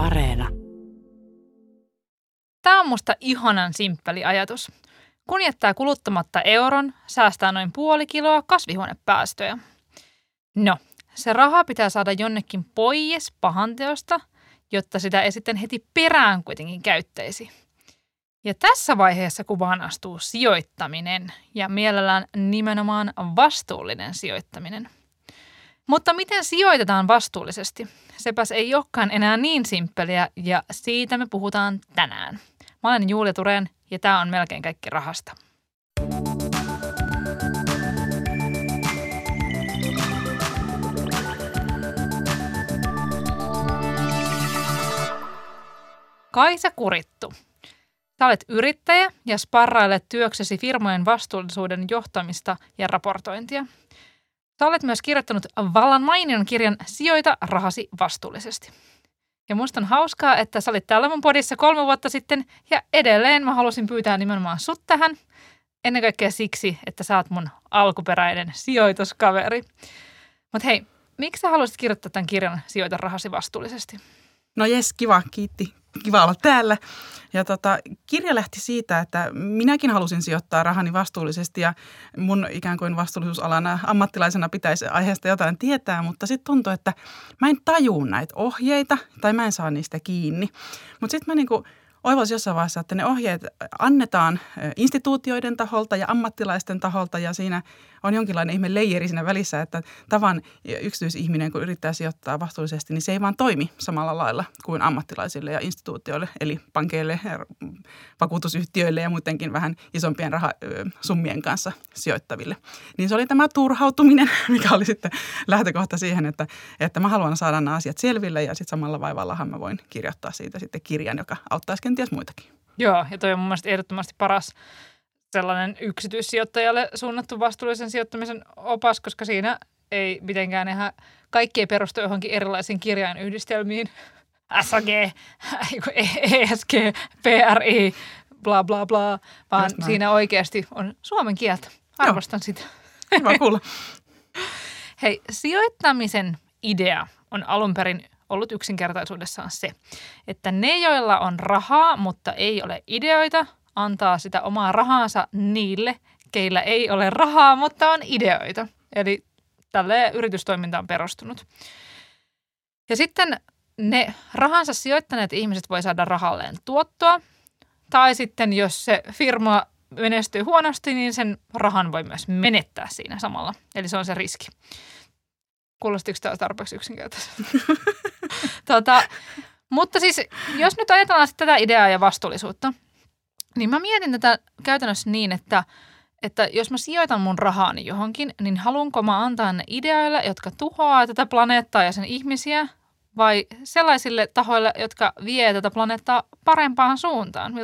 Areena. Tämä on musta ihanan simppeli ajatus. Kun jättää kuluttamatta euron, säästää noin puoli kiloa kasvihuonepäästöjä. No, se raha pitää saada jonnekin pois pahanteosta, jotta sitä ei sitten heti perään kuitenkin käyttäisi. Ja tässä vaiheessa kuvaan astuu sijoittaminen ja mielellään nimenomaan vastuullinen sijoittaminen. Mutta miten sijoitetaan vastuullisesti? Sepäs ei olekaan enää niin simppeliä ja siitä me puhutaan tänään. Mä olen Julia Turen ja tämä on melkein kaikki rahasta. Kaisa Kurittu. Sä olet yrittäjä ja sparrailet työksesi firmojen vastuullisuuden johtamista ja raportointia. Sä olet myös kirjoittanut vallan mainion kirjan Sijoita rahasi vastuullisesti. Ja musta on hauskaa, että sä olit täällä mun podissa kolme vuotta sitten ja edelleen mä halusin pyytää nimenomaan sut tähän. Ennen kaikkea siksi, että sä oot mun alkuperäinen sijoituskaveri. Mutta hei, miksi sä haluaisit kirjoittaa tämän kirjan Sijoita rahasi vastuullisesti? No jes, kiva, kiitti. Kiva olla täällä. Ja tota, kirja lähti siitä, että minäkin halusin sijoittaa rahani vastuullisesti ja mun ikään kuin vastuullisuusalana ammattilaisena pitäisi aiheesta jotain tietää, mutta sitten tuntui, että mä en tajuu näitä ohjeita tai mä en saa niistä kiinni. Mutta sitten mä niinku oivalsin jossain vaiheessa, että ne ohjeet annetaan instituutioiden taholta ja ammattilaisten taholta ja siinä on jonkinlainen ihme leijeri siinä välissä, että tavan yksityisihminen, kun yrittää sijoittaa vastuullisesti, niin se ei vaan toimi samalla lailla kuin ammattilaisille ja instituutioille, eli pankeille, vakuutusyhtiöille ja muutenkin vähän isompien rahasummien kanssa sijoittaville. Niin se oli tämä turhautuminen, mikä oli sitten lähtökohta siihen, että, että mä haluan saada nämä asiat selville ja sitten samalla vaivallahan mä voin kirjoittaa siitä sitten kirjan, joka auttaisi kenties muitakin. Joo, ja toi on mun mielestä ehdottomasti paras sellainen yksityissijoittajalle suunnattu vastuullisen sijoittamisen opas, koska siinä ei mitenkään ihan kaikki ei perustu johonkin erilaisiin kirjainyhdistelmiin. SAG, ESG, PRI, bla bla bla, vaan siinä oikeasti on suomen kieltä. Arvostan Joo. sitä. Hyvä kuulla. Hei, sijoittamisen idea on alun perin ollut yksinkertaisuudessaan se, että ne, joilla on rahaa, mutta ei ole ideoita, antaa sitä omaa rahansa niille, keillä ei ole rahaa, mutta on ideoita. Eli tälle yritystoiminta on perustunut. Ja sitten ne rahansa sijoittaneet ihmiset voi saada rahalleen tuottoa. Tai sitten jos se firma menestyy huonosti, niin sen rahan voi myös menettää siinä samalla. Eli se on se riski. Kuulostiko tämä tarpeeksi yksinkertaisesti? tota, mutta siis, jos nyt ajatellaan tätä ideaa ja vastuullisuutta, niin mä mietin tätä käytännössä niin, että, että jos mä sijoitan mun rahaani johonkin, niin haluanko mä antaa ne ideoille, jotka tuhoaa tätä planeettaa ja sen ihmisiä, vai sellaisille tahoille, jotka vie tätä planeettaa parempaan suuntaan?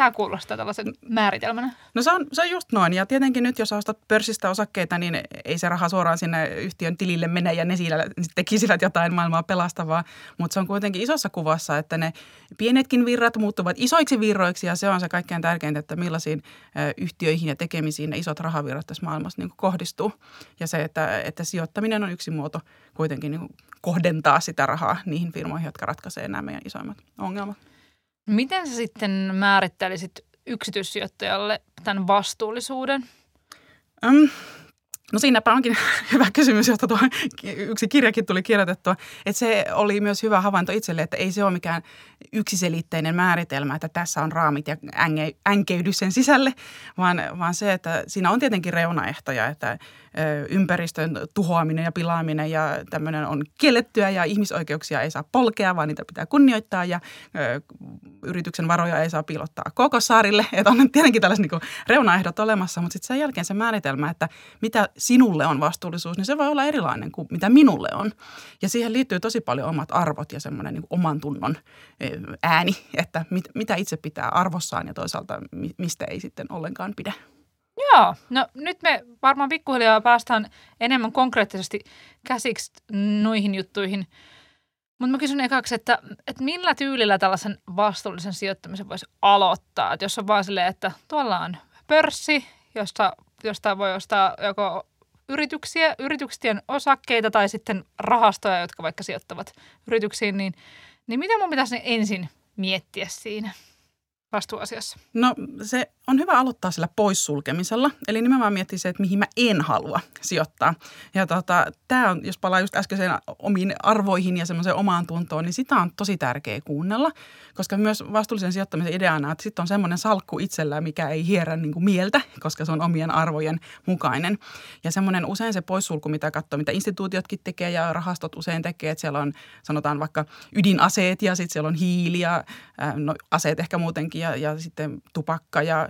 Tämä kuulostaa tällaisen määritelmänä. No se on, se on just noin. Ja tietenkin nyt, jos ostat pörssistä osakkeita, niin ei se raha suoraan sinne yhtiön tilille mene ja ne siellä tekisivät jotain maailmaa pelastavaa. Mutta se on kuitenkin isossa kuvassa, että ne pienetkin virrat muuttuvat isoiksi virroiksi ja se on se kaikkein tärkeintä, että millaisiin yhtiöihin ja tekemisiin ne isot rahavirrat tässä maailmassa niin kohdistuu. Ja se, että, että sijoittaminen on yksi muoto kuitenkin niin kohdentaa sitä rahaa niihin firmoihin, jotka ratkaisee nämä meidän isoimmat ongelmat. Miten sä sitten määrittelisit yksityissijoittajalle tämän vastuullisuuden? Um, No siinäpä onkin hyvä kysymys, josta tuo yksi kirjakin tuli kirjoitettua. Että se oli myös hyvä havainto itselle, että ei se ole mikään yksiselitteinen määritelmä, että tässä on raamit ja änkeydy sen sisälle, vaan, vaan se, että siinä on tietenkin reunaehtoja, että ympäristön tuhoaminen ja pilaaminen ja tämmöinen on kiellettyä ja ihmisoikeuksia ei saa polkea, vaan niitä pitää kunnioittaa ja yrityksen varoja ei saa piilottaa koko saarille. Että on tietenkin tällaiset niin reunaehdot olemassa, mutta sitten sen jälkeen se määritelmä, että mitä sinulle on vastuullisuus, niin se voi olla erilainen kuin mitä minulle on. Ja siihen liittyy tosi paljon omat arvot ja semmoinen niin oman tunnon ääni, että mit, mitä itse pitää arvossaan ja toisaalta mistä ei sitten ollenkaan pidä. Joo, no nyt me varmaan pikkuhiljaa päästään enemmän konkreettisesti käsiksi noihin juttuihin. Mutta mä kysyn ekaksi, että, että millä tyylillä tällaisen vastuullisen sijoittamisen voisi aloittaa? Että jos on vaan silleen, että tuolla on pörssi, josta, josta voi ostaa joko yrityksiä, yrityksien osakkeita tai sitten rahastoja, jotka vaikka sijoittavat yrityksiin, niin, Niin mitä mun pitäisi ensin miettiä siinä vastuuasiassa? No se on hyvä aloittaa sillä poissulkemisella. Eli nimenomaan miettiä se, että mihin mä en halua sijoittaa. Ja tota, tämä on, jos palaa just äskeiseen omiin arvoihin ja semmoiseen omaan tuntoon, niin sitä on tosi tärkeä kuunnella. Koska myös vastuullisen sijoittamisen ideana, että sitten on semmoinen salkku itsellään, mikä ei hierrä niin kuin mieltä, koska se on omien arvojen mukainen. Ja semmoinen usein se poissulku, mitä katsoo, mitä instituutiotkin tekee ja rahastot usein tekee, että siellä on sanotaan vaikka ydinaseet ja sitten siellä on hiili ja no, aseet ehkä muutenkin ja, ja sitten tupakka ja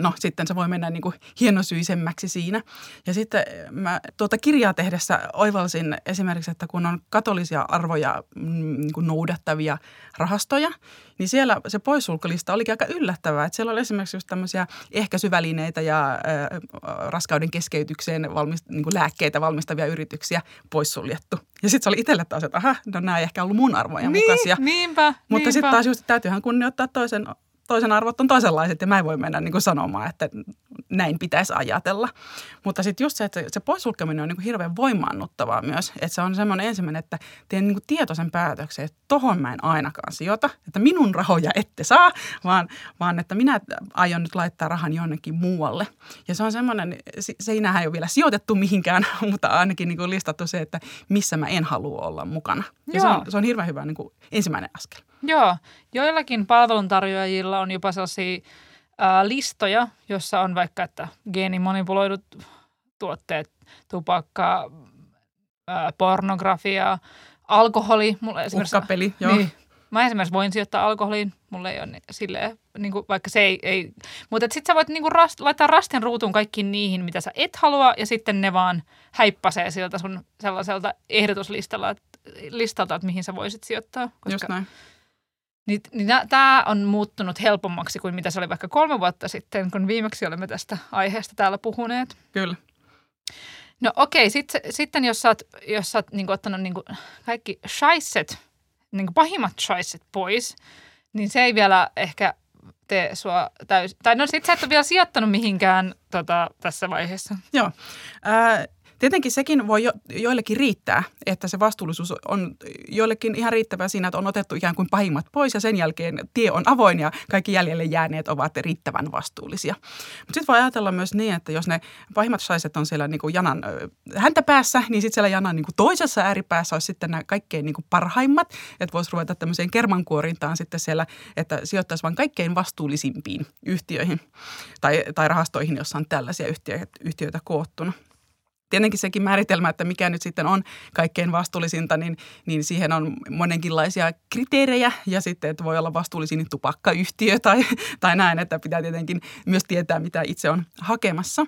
no sitten se voi mennä niin kuin hienosyisemmäksi siinä. Ja sitten mä tuota kirjaa tehdessä oivalsin esimerkiksi, että kun on katolisia arvoja mm, niin kuin noudattavia rahastoja, niin siellä se poissulkulista olikin aika yllättävää. Että siellä oli esimerkiksi just tämmöisiä ehkäisyvälineitä ja äh, raskauden keskeytykseen valmist, niin kuin lääkkeitä valmistavia yrityksiä poissuljettu. Ja sitten se oli itselle taas, että aha, no nämä ei ehkä ollut mun arvoja niin, mukaisia. Niinpä, Mutta sitten taas just, täytyyhän kunnioittaa toisen toisen arvot on toisenlaiset ja mä en voi mennä niin kuin sanomaan, että näin pitäisi ajatella. Mutta sitten just se, että se poissulkeminen on niin kuin hirveän voimaannuttavaa myös. Että se on semmoinen ensimmäinen, että teen niin kuin tietoisen päätöksen, että tohon mä en ainakaan sijoita, että minun rahoja ette saa, vaan, vaan että minä aion nyt laittaa rahan jonnekin muualle. Ja se on semmoinen, seinähän ei ole vielä sijoitettu mihinkään, mutta ainakin niin kuin listattu se, että missä mä en halua olla mukana. Ja se on, se on hirveän hyvä niin kuin ensimmäinen askel. Joo, joillakin palveluntarjoajilla on jopa sellaisia ää, listoja, jossa on vaikka, että geenimanipuloidut tuotteet, tupakka, ää, pornografia, alkoholi. Mulla esimerkiksi, Uhkapeli, joo. Niin, mä esimerkiksi voin sijoittaa alkoholiin, mulle ei ole silleen, niin kuin, vaikka se ei, ei mutta sitten sä voit niin kuin rast, laittaa rasten ruutuun kaikkiin niihin, mitä sä et halua, ja sitten ne vaan häippasee siltä sun sellaiselta ehdotuslistalta, listalta, että mihin sä voisit sijoittaa. Koska Just näin. Niin, niin tämä on muuttunut helpommaksi kuin mitä se oli vaikka kolme vuotta sitten, kun viimeksi olemme tästä aiheesta täällä puhuneet. Kyllä. No okei, sit, sitten jos sä oot, jos sä oot niin ottanut niin kaikki shaisset, niin pahimmat shaisset pois, niin se ei vielä ehkä tee sua täysin. Tai no sit sä et ole vielä sijoittanut mihinkään tota, tässä vaiheessa. Joo. Äh, Tietenkin sekin voi jo, joillekin riittää, että se vastuullisuus on joillekin ihan riittävää siinä, että on otettu ikään kuin pahimmat pois ja sen jälkeen tie on avoin ja kaikki jäljelle jääneet ovat riittävän vastuullisia. Mutta sitten voi ajatella myös niin, että jos ne pahimmat saiset on siellä niin kuin janan häntä päässä, niin sitten siellä janan niin kuin toisessa ääripäässä olisi sitten nämä kaikkein niin kuin parhaimmat, että voisi ruveta tämmöiseen kermankuorintaan sitten siellä, että sijoittaisi vain kaikkein vastuullisimpiin yhtiöihin tai, tai rahastoihin, jossa on tällaisia yhtiöitä, yhtiöitä koottuna tietenkin sekin määritelmä, että mikä nyt sitten on kaikkein vastuullisinta, niin, niin siihen on monenkinlaisia kriteerejä ja sitten, että voi olla vastuullisin tupakkayhtiö tai, tai näin, että pitää tietenkin myös tietää, mitä itse on hakemassa.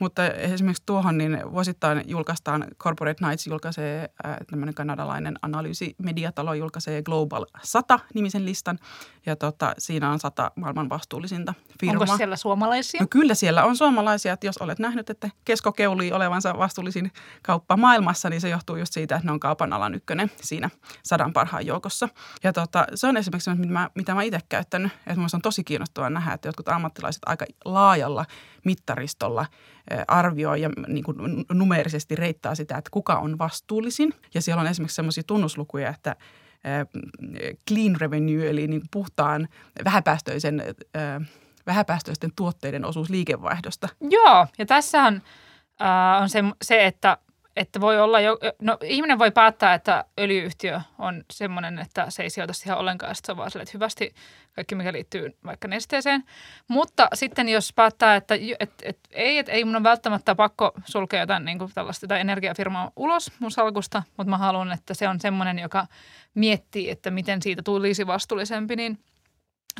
Mutta esimerkiksi tuohon niin vuosittain julkaistaan, Corporate Nights julkaisee, äh, tämmöinen kanadalainen analyysimediatalo julkaisee Global 100-nimisen listan. Ja tota, siinä on sata maailman vastuullisinta firmaa. Onko siellä suomalaisia? No kyllä siellä on suomalaisia. Että jos olet nähnyt, että Kesko keulii olevansa vastuullisin kauppa maailmassa, niin se johtuu just siitä, että ne on kaupan alan ykkönen siinä sadan parhaan joukossa. Ja tota, se on esimerkiksi mitä mä, mitä mä itse käyttänyt. Että on tosi kiinnostavaa nähdä, että jotkut ammattilaiset aika laajalla mittaristolla arvioi ja niin kuin numeerisesti reittaa sitä, että kuka on vastuullisin. Ja siellä on esimerkiksi sellaisia tunnuslukuja, että clean revenue, eli niin puhtaan vähäpäästöisen, vähäpäästöisten tuotteiden osuus liikevaihdosta. Joo, ja tässähän äh, on se, se että että voi olla jo, no ihminen voi päättää, että öljyyhtiö on semmoinen, että se ei sijoita siihen ollenkaan, että se on vaan sille, että hyvästi kaikki, mikä liittyy vaikka nesteeseen. Mutta sitten jos päättää, että et, et, ei, et, ei mun on välttämättä pakko sulkea jotain niin kuin tällaista tai energiafirmaa ulos mun salkusta, mutta mä haluan, että se on semmoinen, joka miettii, että miten siitä tulisi vastuullisempi, niin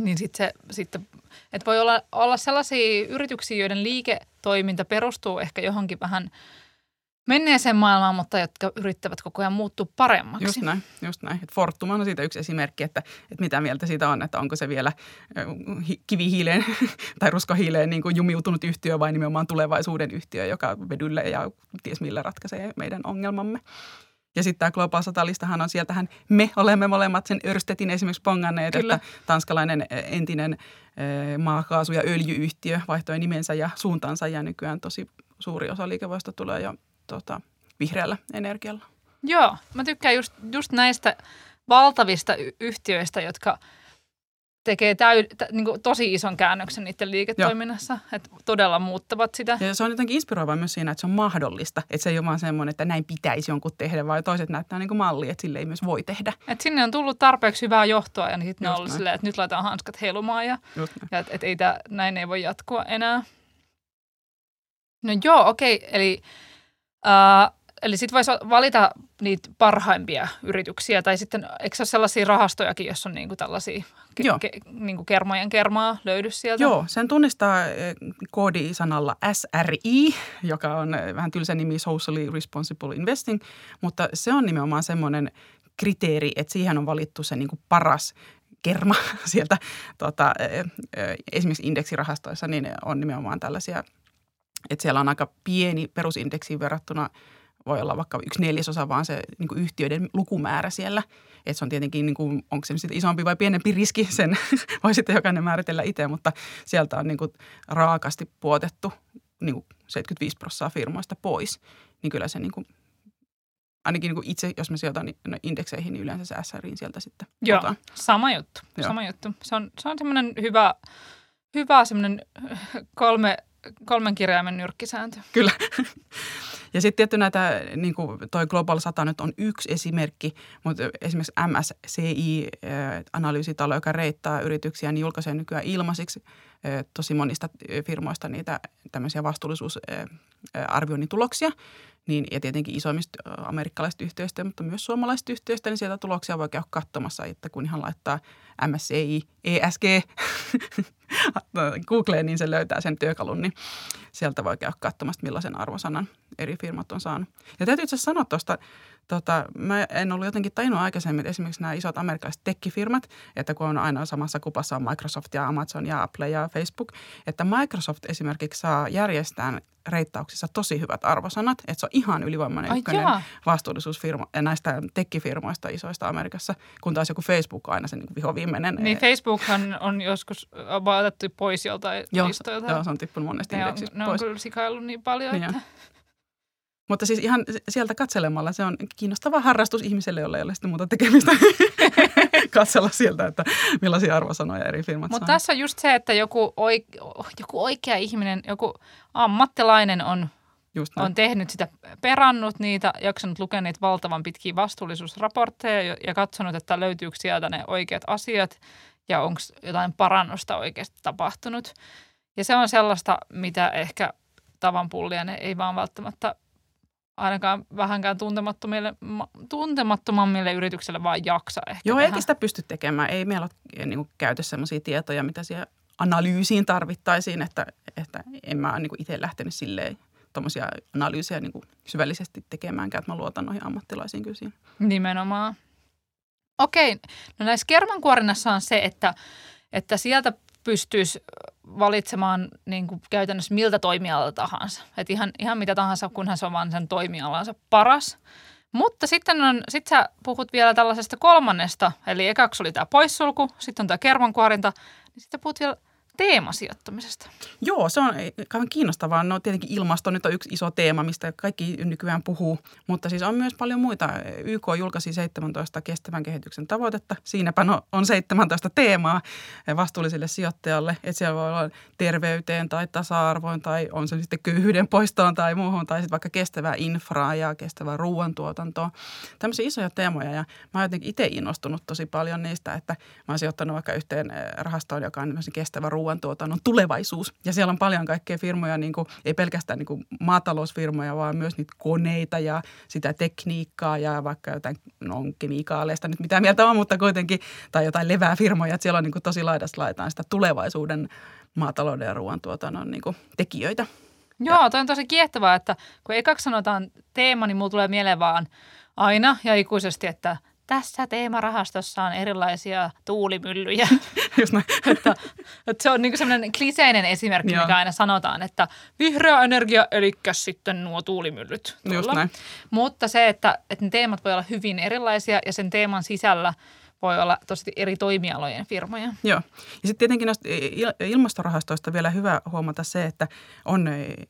niin sitten se, sitten, että voi olla, olla sellaisia yrityksiä, joiden liiketoiminta perustuu ehkä johonkin vähän – menneeseen maailmaan, mutta jotka yrittävät koko ajan muuttua paremmaksi. Just näin, just näin. Et Fortum on siitä yksi esimerkki, että, että mitä mieltä siitä on, että onko se vielä kivihiileen tai ruskohiileen niin kuin jumiutunut yhtiö vai nimenomaan tulevaisuuden yhtiö, joka vedylle ja ties millä ratkaisee meidän ongelmamme. Ja sitten tämä Global 100-listahan on sieltähän me olemme molemmat sen Örstetin esimerkiksi ponganneet, Kyllä. että tanskalainen entinen maakaasu- ja öljyyhtiö vaihtoi nimensä ja suuntansa ja nykyään tosi suuri osa liikevoista tulee jo tota, vihreällä energialla. Joo, mä tykkään just, just näistä valtavista y- yhtiöistä, jotka tekee täy, tä, niin kuin tosi ison käännöksen niiden liiketoiminnassa, että todella muuttavat sitä. Ja se on jotenkin inspiroivaa myös siinä, että se on mahdollista. Että se ei ole vaan semmoinen, että näin pitäisi jonkun tehdä, vaan toiset näyttää niin kuin malli, että sille ei myös voi tehdä. Et sinne on tullut tarpeeksi hyvää johtoa ja niin sitten ne on ollut näin. silleen, että nyt laitetaan hanskat heilumaan ja, ja että et ei tää, näin ei voi jatkua enää. No joo, okei. Eli, äh, eli sitten voisi valita niitä parhaimpia yrityksiä tai sitten eikö se ole sellaisia rahastojakin, jos on niinku tällaisia Joo. ke, ke, niinku kermojen kermaa löydy sieltä? Joo, sen tunnistaa eh, koodisanalla SRI, joka on eh, vähän tylsä nimi Socially Responsible Investing, mutta se on nimenomaan semmoinen kriteeri, että siihen on valittu se niin kuin paras kerma sieltä tota, eh, esimerkiksi indeksirahastoissa, niin on nimenomaan tällaisia, että siellä on aika pieni perusindeksiin verrattuna voi olla vaikka yksi neljäsosa, vaan se niin kuin yhtiöiden lukumäärä siellä. Että se on tietenkin, niin kuin, onko se sitten isompi vai pienempi riski, sen voi sitten jokainen määritellä itse, mutta sieltä on niin kuin raakasti puotettu niin kuin 75 prosenttia firmoista pois. Niin kyllä se niin kuin, ainakin niin kuin itse, jos mä sijoitan indekseihin, niin yleensä se SRIin sieltä sitten Joo, otan. sama juttu. Joo. Sama juttu. Se on, se on semmoinen hyvä, hyvä semmoinen kolme, kolmen kirjaimen nyrkkisääntö. Kyllä. Ja sitten tietty näitä, niin kuin toi Global 100 nyt on yksi esimerkki, mutta esimerkiksi MSCI, eh, joka reittaa yrityksiä, niin julkaisee nykyään ilmaisiksi eh, tosi monista eh, firmoista niitä tämmöisiä vastuullisuusarvioinnin tuloksia. Niin, ja tietenkin isoimmista amerikkalaisista yhtiöistä, mutta myös suomalaisista yhtiöistä, niin sieltä tuloksia voi käydä katsomassa, että kun ihan laittaa MSCI, ESG Googleen, niin se löytää sen työkalun, niin sieltä voi käydä katsomassa, millaisen arvosanan eri firmat on saanut. Ja täytyy itse asiassa sanoa tuosta, tota, mä en ollut jotenkin tajunnut aikaisemmin, että esimerkiksi nämä isot amerikkalaiset tekkifirmat, että kun on aina samassa kupassa on Microsoft ja Amazon ja Apple ja Facebook, että Microsoft esimerkiksi saa järjestää reittauksissa tosi hyvät arvosanat, että se on ihan ylivoimainen Ai ykkönen jaa. vastuullisuusfirma ja näistä tekkifirmoista isoista Amerikassa, kun taas joku Facebook on aina se niin vihoviimeinen. Niin Facebookhan on joskus vaan otettu pois joltain Joo, listoilta. Joo, se on tippunut monesti ne on, ne on pois. kyllä sikaillut niin paljon, Niin että... Mutta siis ihan sieltä katselemalla se on kiinnostava harrastus ihmiselle, jolla ei ole sitten muuta tekemistä katsella sieltä, että millaisia arvosanoja eri firmat Mutta tässä on just se, että joku, oik, joku oikea ihminen, joku ammattilainen on, Just näin. on tehnyt sitä, perannut niitä, jaksanut lukea niitä valtavan pitkiä vastuullisuusraportteja ja, katsonut, että löytyykö sieltä ne oikeat asiat ja onko jotain parannusta oikeasti tapahtunut. Ja se on sellaista, mitä ehkä tavan pulliainen ei vaan välttämättä ainakaan vähänkään tuntemattomille, ma- tuntemattomammille yrityksille vaan jaksa ehkä Joo, eikä sitä pysty tekemään. Ei meillä ole niin kuin, käytössä sellaisia tietoja, mitä siihen analyysiin tarvittaisiin, että, että en mä niin itse lähtenyt silleen tuommoisia analyysejä niin kuin syvällisesti tekemäänkään, että mä luotan noihin ammattilaisiin kyllä siinä. Nimenomaan. Okei, no näissä kermankuorinnassa on se, että, että sieltä pystyisi valitsemaan niin kuin käytännössä miltä toimialalta tahansa. Et ihan, ihan mitä tahansa, kunhan se on vaan sen toimialansa paras. Mutta sitten on, sit sä puhut vielä tällaisesta kolmannesta, eli ekaksi oli tämä poissulku, sitten on tämä kermankuorinta, niin sitten puhut vielä teemasijoittamisesta. Joo, se on kauhean kiinnostavaa. No tietenkin ilmasto nyt on yksi iso teema, mistä kaikki nykyään puhuu, mutta siis on myös paljon muita. YK julkaisi 17 kestävän kehityksen tavoitetta. Siinäpä no, on 17 teemaa vastuulliselle sijoittajalle, että siellä voi olla terveyteen tai tasa-arvoon tai on se sitten köyhyyden poistoon tai muuhun tai sitten vaikka kestävää infraa ja kestävää ruoantuotantoa. Tämmöisiä isoja teemoja ja mä oon jotenkin itse innostunut tosi paljon niistä, että mä oon sijoittanut vaikka yhteen eh, rahastoon, joka on kestävä ruoantuotannon tulevaisuus. Ja siellä on paljon kaikkea firmoja, niin kuin, ei pelkästään niin kuin maatalousfirmoja, vaan myös niitä koneita ja sitä tekniikkaa ja vaikka jotain, no kemikaaleista nyt mitä mieltä on, mutta kuitenkin, tai jotain levää firmoja, että siellä on niin kuin tosi laidasta laitaan sitä tulevaisuuden maatalouden ja ruoantuotannon niin kuin tekijöitä. Joo, toi on tosi kiehtovaa, että kun ekaksi sanotaan teema, niin mulla tulee mieleen vaan aina ja ikuisesti, että tässä teemarahastossa on erilaisia tuulimyllyjä. Just näin. että, että se on niin semmoinen kliseinen esimerkki, Joo. mikä aina sanotaan, että vihreä energia, eli sitten nuo tuulimyllyt. Just näin. Mutta se, että, että ne teemat voi olla hyvin erilaisia ja sen teeman sisällä voi olla tosi eri toimialojen firmoja. Joo. Ja sitten tietenkin noista ilmastorahastoista vielä hyvä huomata se, että on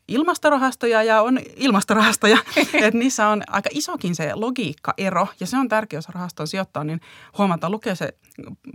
ilmastorahastoja ja on ilmastorahastoja. että niissä on aika isokin se logiikkaero ja se on tärkeä, jos rahastoon sijoittaa, niin huomata lukea se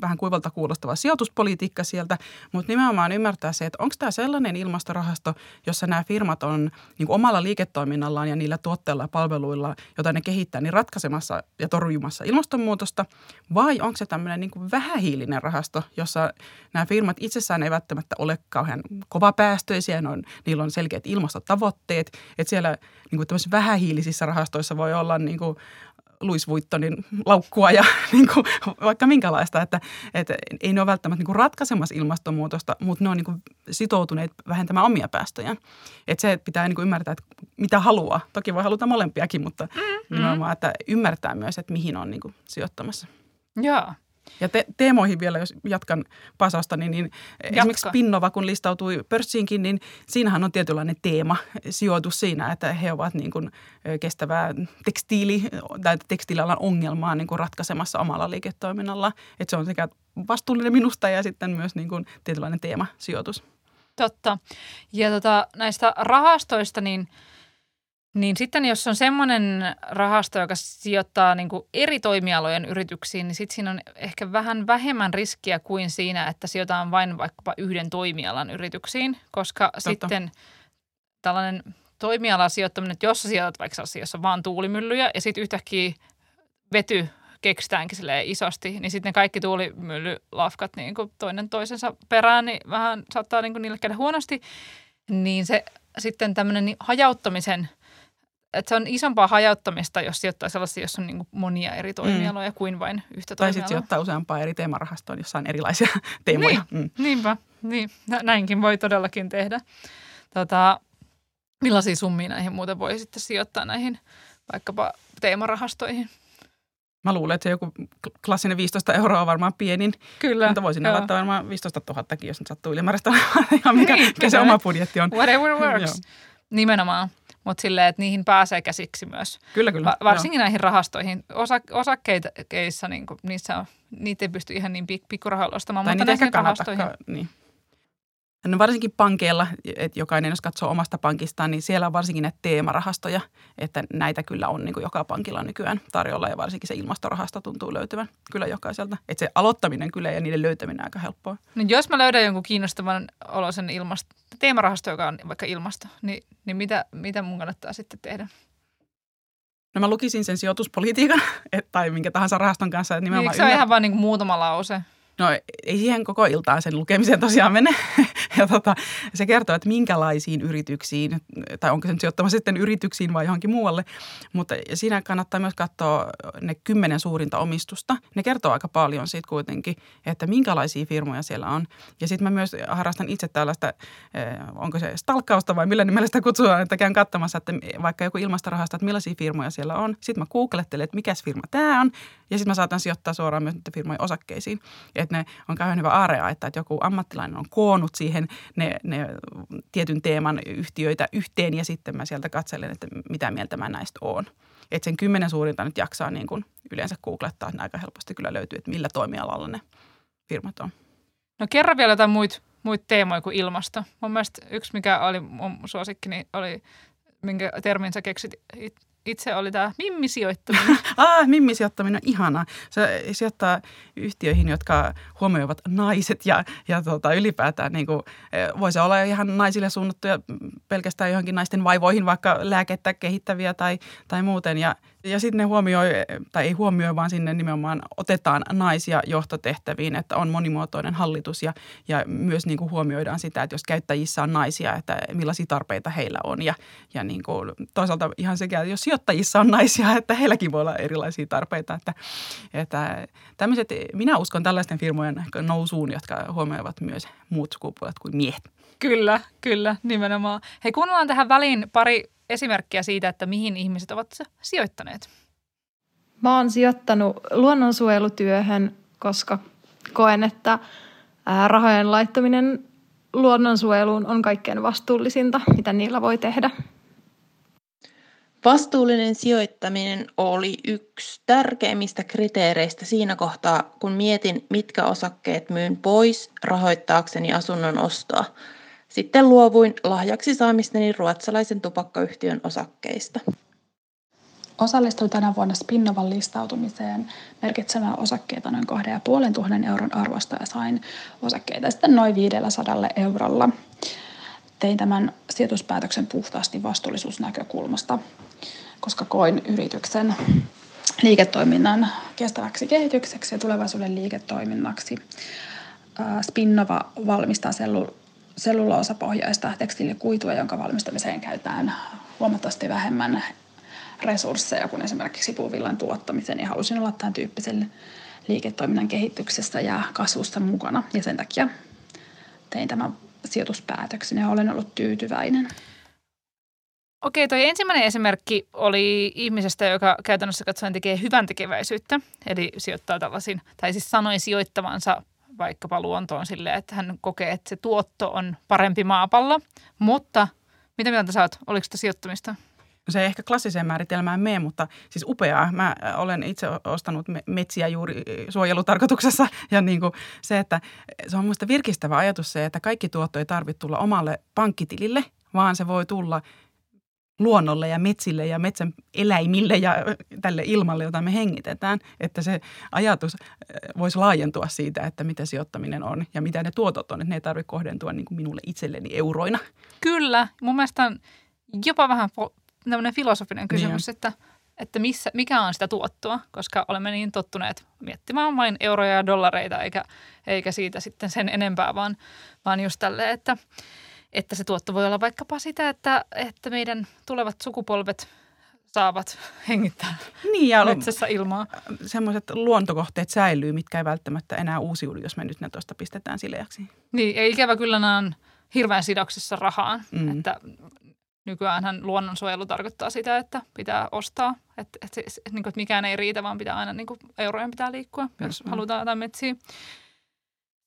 vähän kuivalta kuulostava sijoituspolitiikka sieltä, mutta nimenomaan ymmärtää se, että onko tämä sellainen ilmastorahasto, jossa nämä firmat on niin omalla liiketoiminnallaan ja niillä tuotteilla ja palveluilla, joita ne kehittää, niin ratkaisemassa ja torjumassa ilmastonmuutosta, vai onko se tämmöinen niin vähähiilinen rahasto, jossa nämä firmat itsessään ei välttämättä ole kauhean kovapäästöisiä, ne on, niillä on selkeät ilmastotavoitteet, että siellä niin kuin vähähiilisissä rahastoissa voi olla niin kuin Louis Vuittonin laukkua ja niin kuin, vaikka minkälaista, että, että ei ne ole välttämättä niin kuin ratkaisemassa ilmastonmuutosta, mutta ne on niin kuin sitoutuneet vähentämään omia päästöjään. Että se pitää niin kuin ymmärtää, että mitä haluaa. Toki voi haluta molempiakin, mutta mm-hmm. nimenomaan, että ymmärtää myös, että mihin on niin kuin sijoittamassa. Joo. Ja te- teemoihin vielä, jos jatkan Pasasta, niin, niin esimerkiksi Pinnova, kun listautui pörssiinkin, niin siinähän on tietynlainen teema, sijoitus siinä, että he ovat niin kuin kestävää tekstiili- tai tekstiilialan ongelmaa niin kuin ratkaisemassa omalla liiketoiminnalla. Että se on sekä vastuullinen minusta ja sitten myös niin kuin tietynlainen teemasijoitus. Totta. Ja tota, näistä rahastoista, niin – niin sitten jos on semmoinen rahasto, joka sijoittaa niin kuin eri toimialojen yrityksiin, niin sitten siinä on ehkä vähän vähemmän riskiä kuin siinä, että sijoitetaan vain vaikkapa yhden toimialan yrityksiin, koska Totta. sitten tällainen toimiala sijoittaminen, että jos sä sijoitat vaikka jossa vaan tuulimyllyjä ja sitten yhtäkkiä vety keksitäänkin isosti, niin sitten kaikki tuulimyllylafkat niin kuin toinen toisensa perään, niin vähän saattaa niin kuin niille käydä huonosti. Niin se sitten tämmöinen hajauttamisen – että se on isompaa hajauttamista, jos sijoittaa sellaisia, jossa on niin monia eri toimialoja mm. kuin vain yhtä toimialaa. Tai sitten sijoittaa useampaa eri teemarahastoa, jossa on erilaisia teemoja. Niin, mm. Niinpä, niin. Näinkin voi todellakin tehdä. Tota, millaisia summia näihin muuten voi sitten sijoittaa näihin vaikkapa teemarahastoihin? Mä luulen, että se joku klassinen 15 euroa on varmaan pienin. Kyllä. Mutta voisin joo. laittaa varmaan 15 000, jos nyt sattuu ylimääräistä ihan mikä, niin, mikä se oma budjetti on. Whatever works. Nimenomaan mutta silleen, että niihin pääsee käsiksi myös. Kyllä, kyllä. Va- varsinkin joo. näihin rahastoihin. Osa, osakkeissa, niin kuin, niissä on, niitä ei pysty ihan niin pik- pikkurahoilla ostamaan, tai mutta näihin rahastoihin. Niin. No varsinkin pankeilla, että jokainen jos katsoo omasta pankistaan, niin siellä on varsinkin näitä teemarahastoja, että näitä kyllä on niin kuin joka pankilla nykyään tarjolla ja varsinkin se ilmastorahasto tuntuu löytyvän kyllä jokaiselta. Että se aloittaminen kyllä ja niiden löytäminen aika helppoa. No jos mä löydän jonkun kiinnostavan olosen ilmasto, teemarahasto, joka on vaikka ilmasto, niin, niin mitä, mitä mun kannattaa sitten tehdä? No mä lukisin sen sijoituspolitiikan tai minkä tahansa rahaston kanssa. Nimenomaan niin, se on ihan vain niin muutama lause? No ei siihen koko iltaan sen lukemiseen tosiaan mene. ja tota, se kertoo, että minkälaisiin yrityksiin, tai onko se nyt sijoittamassa sitten yrityksiin vai johonkin muualle. Mutta siinä kannattaa myös katsoa ne kymmenen suurinta omistusta. Ne kertoo aika paljon siitä kuitenkin, että minkälaisia firmoja siellä on. Ja sitten mä myös harrastan itse tällaista, eh, onko se stalkkausta vai millä nimellä sitä kutsutaan, että käyn katsomassa, että vaikka joku ilmastorahasta, että millaisia firmoja siellä on. Sitten mä googlettelen, että mikä firma tämä on. Ja sitten mä saatan sijoittaa suoraan myös firmojen osakkeisiin. Et että ne on kauhean hyvä area, että, että joku ammattilainen on koonnut siihen ne, ne tietyn teeman yhtiöitä yhteen ja sitten mä sieltä katselen, että mitä mieltä mä näistä oon. Että sen kymmenen suurinta nyt jaksaa niin kuin yleensä googlettaa, että aika helposti kyllä löytyy, että millä toimialalla ne firmat on. No kerran vielä jotain muita muit teemoja kuin ilmasto. Mun mielestä yksi, mikä oli mun suosikki, niin oli, minkä termin sä keksit itse oli tämä mimmisijoittaminen. ah, mimmisijoittaminen on ihanaa. Se sijoittaa yhtiöihin, jotka huomioivat naiset ja, ja tota, ylipäätään niin kuin, eh, voisi olla ihan naisille suunnattuja pelkästään johonkin naisten vaivoihin, vaikka lääkettä kehittäviä tai, tai muuten. Ja ja sitten ne huomioi, tai ei huomioi, vaan sinne nimenomaan otetaan naisia johtotehtäviin, että on monimuotoinen hallitus ja, ja myös niin kuin huomioidaan sitä, että jos käyttäjissä on naisia, että millaisia tarpeita heillä on. Ja, ja niin kuin toisaalta ihan sekä, jos sijoittajissa on naisia, että heilläkin voi olla erilaisia tarpeita. Että, että tämmöiset, minä uskon tällaisten firmojen nousuun, jotka huomioivat myös muut sukupuolet kuin miehet. Kyllä, kyllä, nimenomaan. Hei, kuunnellaan tähän väliin pari esimerkkiä siitä, että mihin ihmiset ovat sijoittaneet? Mä oon sijoittanut luonnonsuojelutyöhön, koska koen, että rahojen laittaminen luonnonsuojeluun on kaikkein vastuullisinta, mitä niillä voi tehdä. Vastuullinen sijoittaminen oli yksi tärkeimmistä kriteereistä siinä kohtaa, kun mietin, mitkä osakkeet myyn pois rahoittaakseni asunnon ostoa. Sitten luovuin lahjaksi saamisteni ruotsalaisen tupakkayhtiön osakkeista. Osallistuin tänä vuonna Spinnovan listautumiseen merkitsemään osakkeita noin 2500 euron arvosta ja sain osakkeita sitten noin 500 eurolla. Tein tämän sijoituspäätöksen puhtaasti vastuullisuusnäkökulmasta, koska koin yrityksen liiketoiminnan kestäväksi kehitykseksi ja tulevaisuuden liiketoiminnaksi. Spinnova valmistaa sellu, selluloosapohjaista tekstiilikuitua, jonka valmistamiseen käytetään huomattavasti vähemmän resursseja kuin esimerkiksi puuvillan tuottamiseen, niin halusin olla tämän tyyppisen liiketoiminnan kehityksessä ja kasvusta mukana. Ja sen takia tein tämän sijoituspäätöksen ja olen ollut tyytyväinen. Okei, toi ensimmäinen esimerkki oli ihmisestä, joka käytännössä katsoen tekee hyvän tekeväisyyttä, eli sijoittaa tällaisiin, tai siis sanoi sijoittavansa vaikkapa luontoon silleen, että hän kokee, että se tuotto on parempi maapallo. Mutta mitä mieltä sä oot? Oliko sitä sijoittamista? se ei ehkä klassiseen määritelmään mene, mutta siis upeaa. Mä olen itse ostanut metsiä juuri suojelutarkoituksessa ja niin kuin se, että se on minusta virkistävä ajatus se, että kaikki tuotto ei tarvitse tulla omalle pankkitilille, vaan se voi tulla luonnolle ja metsille ja metsän eläimille ja tälle ilmalle, jota me hengitetään, että se ajatus voisi laajentua siitä, että mitä sijoittaminen on ja mitä ne tuotot on, että ne ei tarvitse kohdentua niin kuin minulle itselleni euroina. Kyllä, mun mielestä on jopa vähän tämmöinen filosofinen niin kysymys, niin. että, että missä, mikä on sitä tuottoa, koska olemme niin tottuneet miettimään vain euroja ja dollareita eikä, eikä siitä sitten sen enempää, vaan, vaan just tälle, että, että se tuotto voi olla vaikkapa sitä, että, että meidän tulevat sukupolvet saavat hengittää niin, ja metsässä ilmaa. Semmoiset luontokohteet säilyy, mitkä ei välttämättä enää uusiudu, jos me nyt ne tuosta pistetään sileäksi. Niin, ei ikävä kyllä nämä on hirveän sidoksissa rahaan. Mm. Että nykyään luonnonsuojelu tarkoittaa sitä, että pitää ostaa, että, että, että, niin kuin, että mikään ei riitä, vaan pitää aina niin kuin, eurojen pitää liikkua, jos Just halutaan jotain metsiä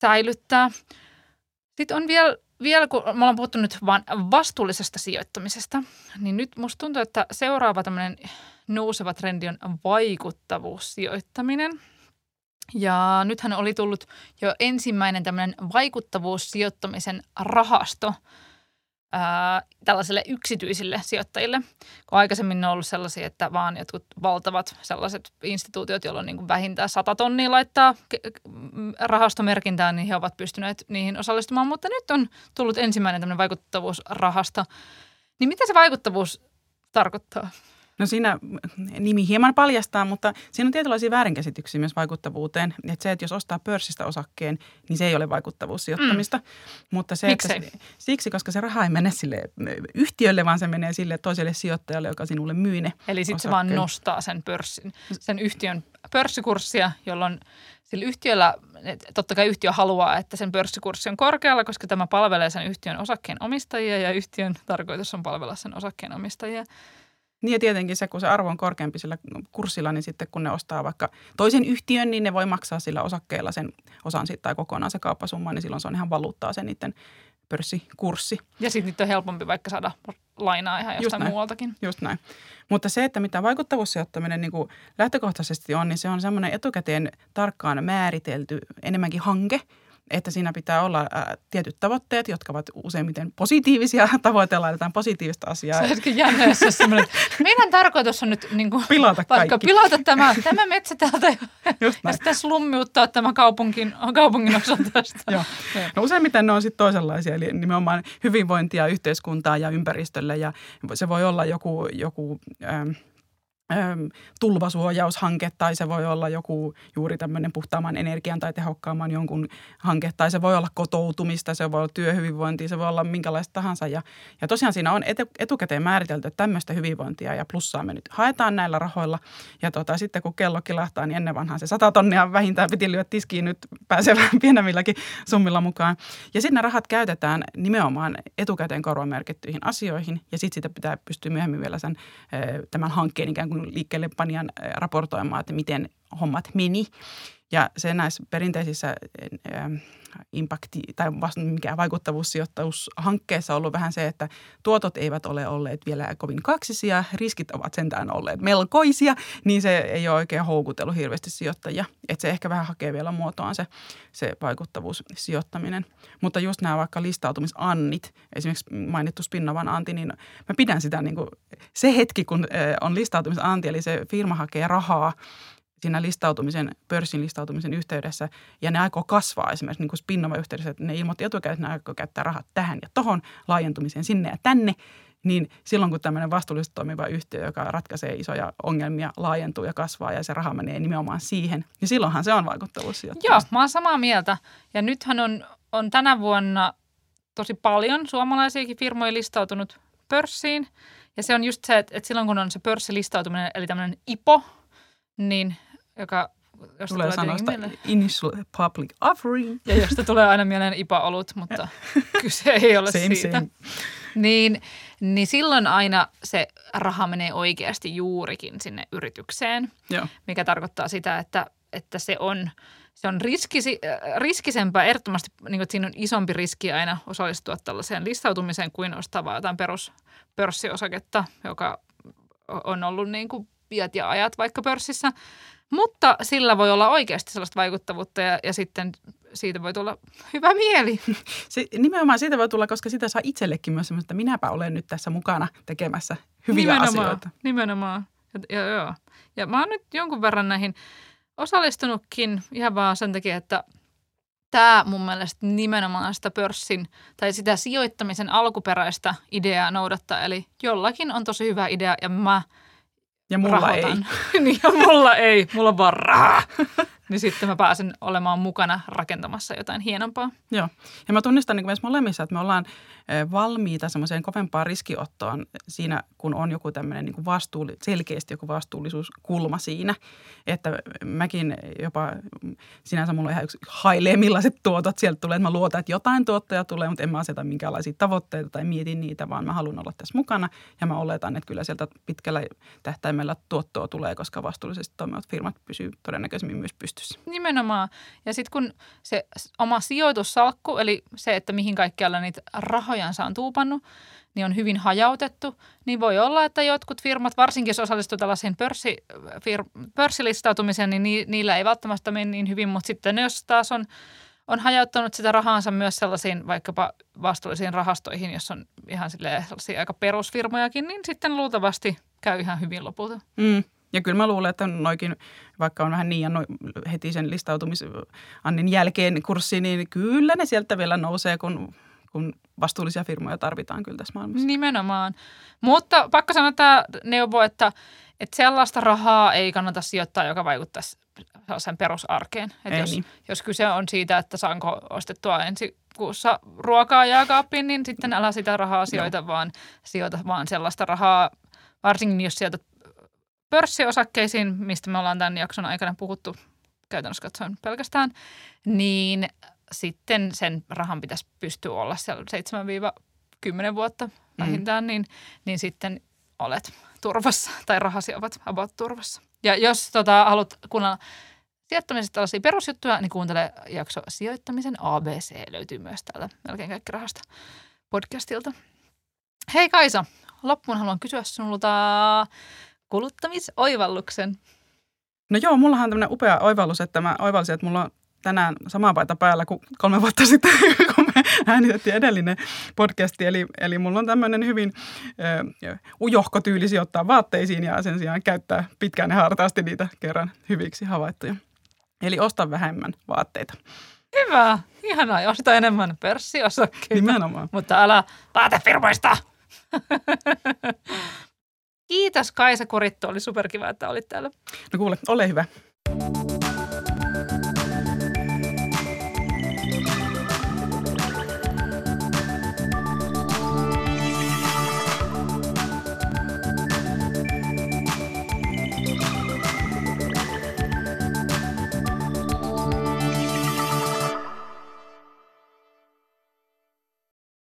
säilyttää. Sitten on vielä, vielä, kun me ollaan puhuttu nyt vain vastuullisesta sijoittamisesta, niin nyt musta tuntuu, että seuraava tämmöinen nouseva trendi on vaikuttavuussijoittaminen. Ja nythän oli tullut jo ensimmäinen tämmöinen vaikuttavuussijoittamisen rahasto – ää, yksityisille sijoittajille, kun aikaisemmin on ollut sellaisia, että vaan jotkut valtavat sellaiset instituutiot, joilla on niin kuin vähintään 100 tonnia laittaa rahastomerkintään, niin he ovat pystyneet niihin osallistumaan, mutta nyt on tullut ensimmäinen tämmöinen vaikuttavuusrahasto. Niin mitä se vaikuttavuus tarkoittaa? No siinä nimi hieman paljastaa, mutta siinä on tietynlaisia väärinkäsityksiä myös vaikuttavuuteen. Että se, että jos ostaa pörssistä osakkeen, niin se ei ole vaikuttavuussijoittamista. Mm. Mutta se, Miksei? Että, siksi, koska se raha ei mene sille yhtiölle, vaan se menee sille toiselle sijoittajalle, joka sinulle myy ne Eli sitten se vaan nostaa sen pörssin, sen yhtiön pörssikurssia, jolloin sillä yhtiöllä, totta kai yhtiö haluaa, että sen pörssikurssi on korkealla, koska tämä palvelee sen yhtiön osakkeen omistajia ja yhtiön tarkoitus on palvella sen osakkeen omistajia. Niin ja tietenkin se, kun se arvo on korkeampi sillä kurssilla, niin sitten kun ne ostaa vaikka toisen yhtiön, niin ne voi maksaa sillä osakkeella sen osan siitä tai kokonaan se kauppasumma, niin silloin se on ihan valuuttaa se niiden pörssikurssi. Ja sitten niitä on helpompi vaikka saada lainaa ihan jostain Just näin. muualtakin. Just näin. Mutta se, että mitä vaikuttavuussijoittaminen niin kuin lähtökohtaisesti on, niin se on semmoinen etukäteen tarkkaan määritelty enemmänkin hanke – että siinä pitää olla ää, tietyt tavoitteet, jotka ovat useimmiten positiivisia. Tavoitellaan jotain positiivista asiaa. Se olisikin jännä, jos se meidän tarkoitus on nyt niin kuin, pilata kaikki. pilata tämä, tämä metsä täältä Just ja sitten slummiuttaa tämä kaupunkin, kaupungin osa tästä. Joo. No useimmiten ne on sitten toisenlaisia, eli nimenomaan hyvinvointia yhteiskuntaa ja ympäristölle ja se voi olla joku, joku ähm, tulvasuojaushanke tai se voi olla joku juuri tämmöinen puhtaamman energian tai tehokkaamman jonkun hanke tai se voi olla kotoutumista, se voi olla työhyvinvointia, se voi olla minkälaista tahansa. Ja, ja tosiaan siinä on etukäteen määritelty, että tämmöistä hyvinvointia ja plussaa me nyt haetaan näillä rahoilla. Ja tota, sitten kun kello kilahtaa, niin ennen vanhaan se sata tonnia vähintään piti lyödä tiskiin nyt pääsevään pienemmilläkin summilla mukaan. Ja sitten ne rahat käytetään nimenomaan etukäteen korvamerkittyihin asioihin ja sitten sitä pitää pystyä myöhemmin vielä sen, tämän hankkeen ikään kuin liikkeelle panijan raportoimaan, että miten hommat meni. Ja se näissä perinteisissä impakti tai mikä vaikuttavuussijoittavuushankkeessa ollut vähän se, että tuotot eivät ole olleet vielä kovin kaksisia, riskit ovat sentään olleet melkoisia, niin se ei ole oikein houkutellut hirveästi sijoittajia. Että se ehkä vähän hakee vielä muotoaan se, se vaikuttavuussijoittaminen. Mutta just nämä vaikka listautumisannit, esimerkiksi mainittu Spinnovan anti, niin mä pidän sitä niin kuin, se hetki, kun on listautumisanti, eli se firma hakee rahaa siinä listautumisen, pörssin listautumisen yhteydessä, ja ne aikoo kasvaa esimerkiksi niin kuin Spinnova yhteydessä, että ne ilmoitti etukäteen, että ne aikoo käyttää rahat tähän ja tohon laajentumiseen sinne ja tänne, niin silloin kun tämmöinen vastuullisesti toimiva yhtiö, joka ratkaisee isoja ongelmia, laajentuu ja kasvaa ja se raha menee nimenomaan siihen, niin silloinhan se on vaikuttavuus. Joo, mä oon samaa mieltä. Ja nythän on, on tänä vuonna tosi paljon suomalaisiakin firmoja listautunut pörssiin. Ja se on just se, että, että silloin kun on se pörssilistautuminen, eli tämmöinen IPO, niin joka josta tulee, tulee sanosta initial public offering. Ja josta tulee aina mieleen IPA-olut, mutta kyse ei ole same, siitä. Same. Niin, niin silloin aina se raha menee oikeasti juurikin sinne yritykseen, Joo. mikä tarkoittaa sitä, että, että se on, se on riskisi, riskisempää ehdottomasti, niin kuin, siinä on isompi riski aina osallistua tällaiseen listautumiseen kuin ostaa vain jotain peruspörssiosaketta, joka on ollut niin kuin piat ja ajat vaikka pörssissä. Mutta sillä voi olla oikeasti sellaista vaikuttavuutta ja, ja sitten siitä voi tulla hyvä mieli. Se, nimenomaan siitä voi tulla, koska sitä saa itsellekin myös semmoista, että minäpä olen nyt tässä mukana tekemässä hyviä nimenomaan, asioita. Nimenomaan. Ja, ja, joo. ja mä oon nyt jonkun verran näihin osallistunutkin ihan vaan sen takia, että tämä mun mielestä nimenomaan sitä pörssin tai sitä sijoittamisen alkuperäistä ideaa noudattaa. Eli jollakin on tosi hyvä idea ja mä – ja mulla rahoitan. ei. niin ja mulla ei, mulla on vaan rahaa. niin sitten mä pääsen olemaan mukana rakentamassa jotain hienompaa. Joo. Ja mä tunnistan niin myös molemmissa, että me ollaan valmiita semmoiseen kovempaan riskiottoon siinä, kun on joku tämmöinen niin vastuulli, selkeästi joku vastuullisuuskulma siinä. Että mäkin jopa, sinänsä mulla ihan yksi hailee, millaiset tuotot sieltä tulee. Että mä luotan, että jotain tuottoja tulee, mutta en mä aseta minkäänlaisia tavoitteita tai mietin niitä, vaan mä haluan olla tässä mukana. Ja mä oletan, että kyllä sieltä pitkällä tähtäimellä tuottoa tulee, koska vastuullisesti toimivat firmat pysyy todennäköisemmin myös pystyssä. Nimenomaan. Ja sitten kun se oma sijoitussalkku, eli se, että mihin kaikkialla niitä rahoja rahojansa on tuupannut, niin on hyvin hajautettu, niin voi olla, että jotkut firmat, varsinkin jos osallistuu tällaiseen pörssi, fir, pörssilistautumiseen, niin ni, niillä ei välttämättä mene niin hyvin, mutta sitten jos taas on, on hajauttanut sitä rahaansa myös sellaisiin vaikkapa vastuullisiin rahastoihin, jos on ihan sellaisia aika perusfirmojakin, niin sitten luultavasti käy ihan hyvin lopulta. Mm. Ja kyllä mä luulen, että noikin, vaikka on vähän niin ja no, heti sen listautumisannin jälkeen kurssi, niin kyllä ne sieltä vielä nousee, kun kun vastuullisia firmoja tarvitaan kyllä tässä maailmassa. Nimenomaan. Mutta pakko sanoa tämä neuvo, että, että sellaista rahaa ei kannata sijoittaa, joka vaikuttaisi sen perusarkeen. Että jos, niin. jos kyse on siitä, että saanko ostettua ensi kuussa ruokaa jääkaappiin, niin sitten älä sitä rahaa sijoita, Joo. vaan sijoita vaan sellaista rahaa, varsinkin jos sijoitat pörssiosakkeisiin, mistä me ollaan tämän jakson aikana puhuttu käytännössä katsoen pelkästään, niin sitten sen rahan pitäisi pystyä olla siellä 7-10 vuotta mm. vähintään, mm. niin, niin sitten olet turvassa tai rahasi ovat about turvassa. Ja jos tota, haluat kuunnella sijoittamisesta tällaisia perusjuttuja, niin kuuntele jakso Sijoittamisen ABC. Löytyy myös täältä melkein kaikki rahasta podcastilta. Hei Kaisa, loppuun haluan kysyä sinulta kuluttamisoivalluksen. No joo, mullahan on tämmöinen upea oivallus, että mä oivalsin, että mulla on tänään sama paita päällä kuin kolme vuotta sitten, kun me äänitettiin edellinen podcasti. Eli, eli mulla on tämmöinen hyvin äh, ujohko tyyli sijoittaa vaatteisiin ja sen sijaan käyttää pitkään ja hartaasti niitä kerran hyviksi havaittuja. Eli osta vähemmän vaatteita. Hyvä. Ihanaa. Osta enemmän pörssiosakkeita. Nimenomaan. Mutta älä vaatefirmoista. Kiitos Kaisa Kurittu. Oli superkiva, että olit täällä. No kuule, ole hyvä.